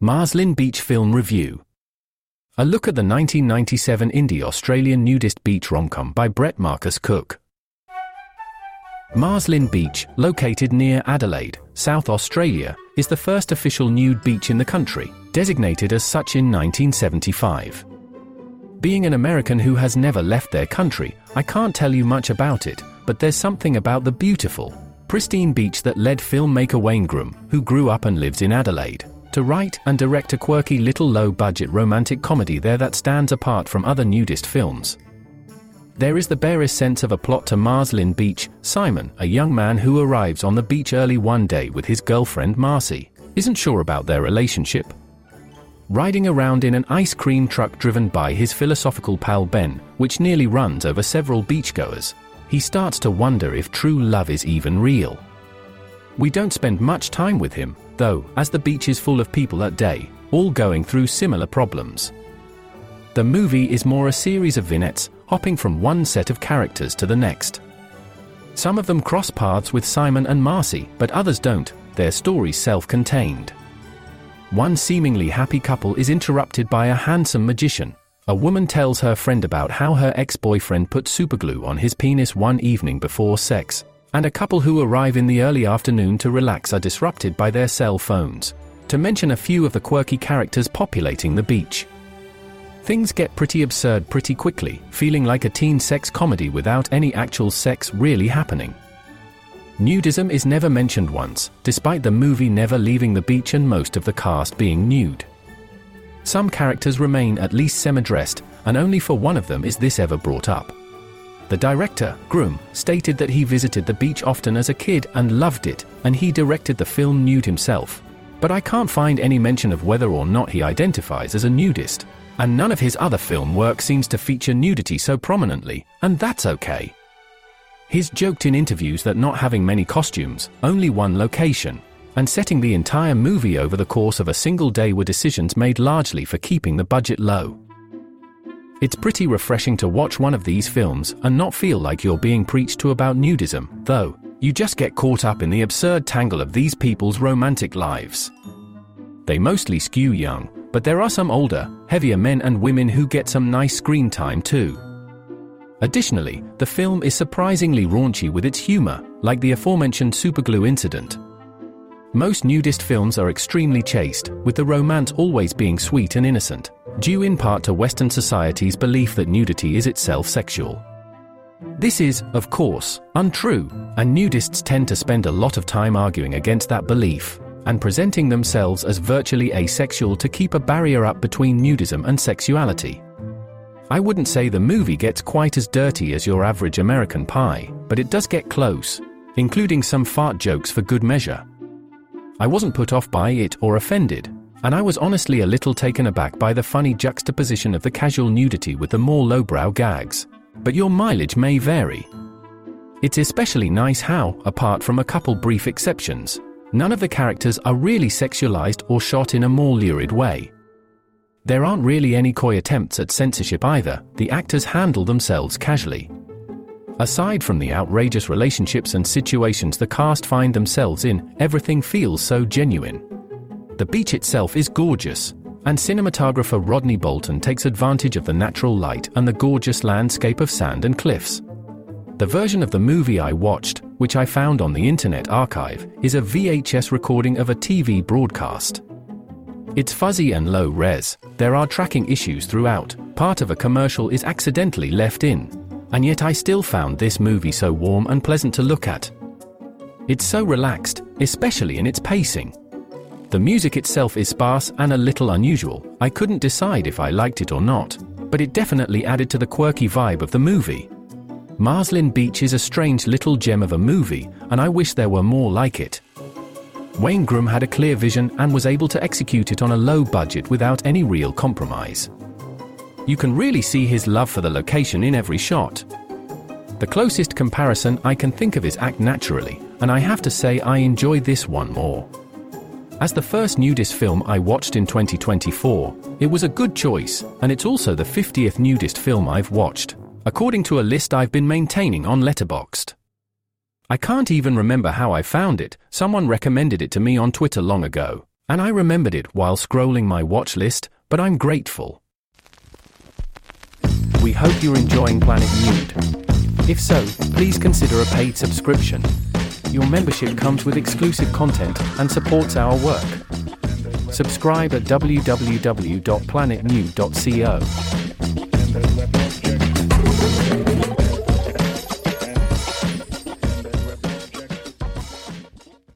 Maslin Beach Film Review. A look at the 1997 indie Australian nudist beach rom-com by Brett Marcus Cook. Maslin Beach, located near Adelaide, South Australia, is the first official nude beach in the country, designated as such in 1975. Being an American who has never left their country, I can't tell you much about it, but there's something about the beautiful, pristine beach that led filmmaker Wayne Groom, who grew up and lives in Adelaide, to write and direct a quirky little low-budget romantic comedy there that stands apart from other nudist films. There is the barest sense of a plot to Maslin Beach. Simon, a young man who arrives on the beach early one day with his girlfriend Marcy, isn't sure about their relationship. Riding around in an ice cream truck driven by his philosophical pal Ben, which nearly runs over several beachgoers, he starts to wonder if true love is even real. We don't spend much time with him, though, as the beach is full of people at day, all going through similar problems. The movie is more a series of vignettes, hopping from one set of characters to the next. Some of them cross paths with Simon and Marcy, but others don't, their stories self contained. One seemingly happy couple is interrupted by a handsome magician. A woman tells her friend about how her ex boyfriend put superglue on his penis one evening before sex, and a couple who arrive in the early afternoon to relax are disrupted by their cell phones, to mention a few of the quirky characters populating the beach. Things get pretty absurd pretty quickly, feeling like a teen sex comedy without any actual sex really happening. Nudism is never mentioned once, despite the movie never leaving the beach and most of the cast being nude. Some characters remain at least semi-dressed, and only for one of them is this ever brought up. The director, Groom, stated that he visited the beach often as a kid and loved it, and he directed the film nude himself. But I can't find any mention of whether or not he identifies as a nudist. And none of his other film work seems to feature nudity so prominently, and that's okay. He's joked in interviews that not having many costumes, only one location, and setting the entire movie over the course of a single day were decisions made largely for keeping the budget low. It's pretty refreshing to watch one of these films and not feel like you're being preached to about nudism, though, you just get caught up in the absurd tangle of these people's romantic lives. They mostly skew young, but there are some older, heavier men and women who get some nice screen time too. Additionally, the film is surprisingly raunchy with its humor, like the aforementioned superglue incident. Most nudist films are extremely chaste, with the romance always being sweet and innocent due in part to Western society's belief that nudity is itself sexual. This is, of course, untrue, and nudists tend to spend a lot of time arguing against that belief and presenting themselves as virtually asexual to keep a barrier up between nudism and sexuality. I wouldn't say the movie gets quite as dirty as your average American pie, but it does get close, including some fart jokes for good measure. I wasn't put off by it or offended, and I was honestly a little taken aback by the funny juxtaposition of the casual nudity with the more lowbrow gags. But your mileage may vary. It's especially nice how, apart from a couple brief exceptions, none of the characters are really sexualized or shot in a more lurid way. There aren't really any coy attempts at censorship either, the actors handle themselves casually. Aside from the outrageous relationships and situations the cast find themselves in, everything feels so genuine. The beach itself is gorgeous, and cinematographer Rodney Bolton takes advantage of the natural light and the gorgeous landscape of sand and cliffs. The version of the movie I watched, which I found on the Internet Archive, is a VHS recording of a TV broadcast. It's fuzzy and low res, there are tracking issues throughout, part of a commercial is accidentally left in, and yet I still found this movie so warm and pleasant to look at. It's so relaxed, especially in its pacing. The music itself is sparse and a little unusual. I couldn't decide if I liked it or not, but it definitely added to the quirky vibe of the movie. Maslin Beach is a strange little gem of a movie, and I wish there were more like it. Wayne Groom had a clear vision and was able to execute it on a low budget without any real compromise. You can really see his love for the location in every shot. The closest comparison I can think of is Act Naturally, and I have to say I enjoy this one more. As the first nudist film I watched in 2024, it was a good choice, and it's also the 50th nudist film I've watched, according to a list I've been maintaining on Letterboxd. I can't even remember how I found it, someone recommended it to me on Twitter long ago, And I remembered it while scrolling my watch list, but I'm grateful. We hope you're enjoying Planet Nude. If so, please consider a paid subscription. Your membership comes with exclusive content and supports our work. Subscribe at www.planetnude.co.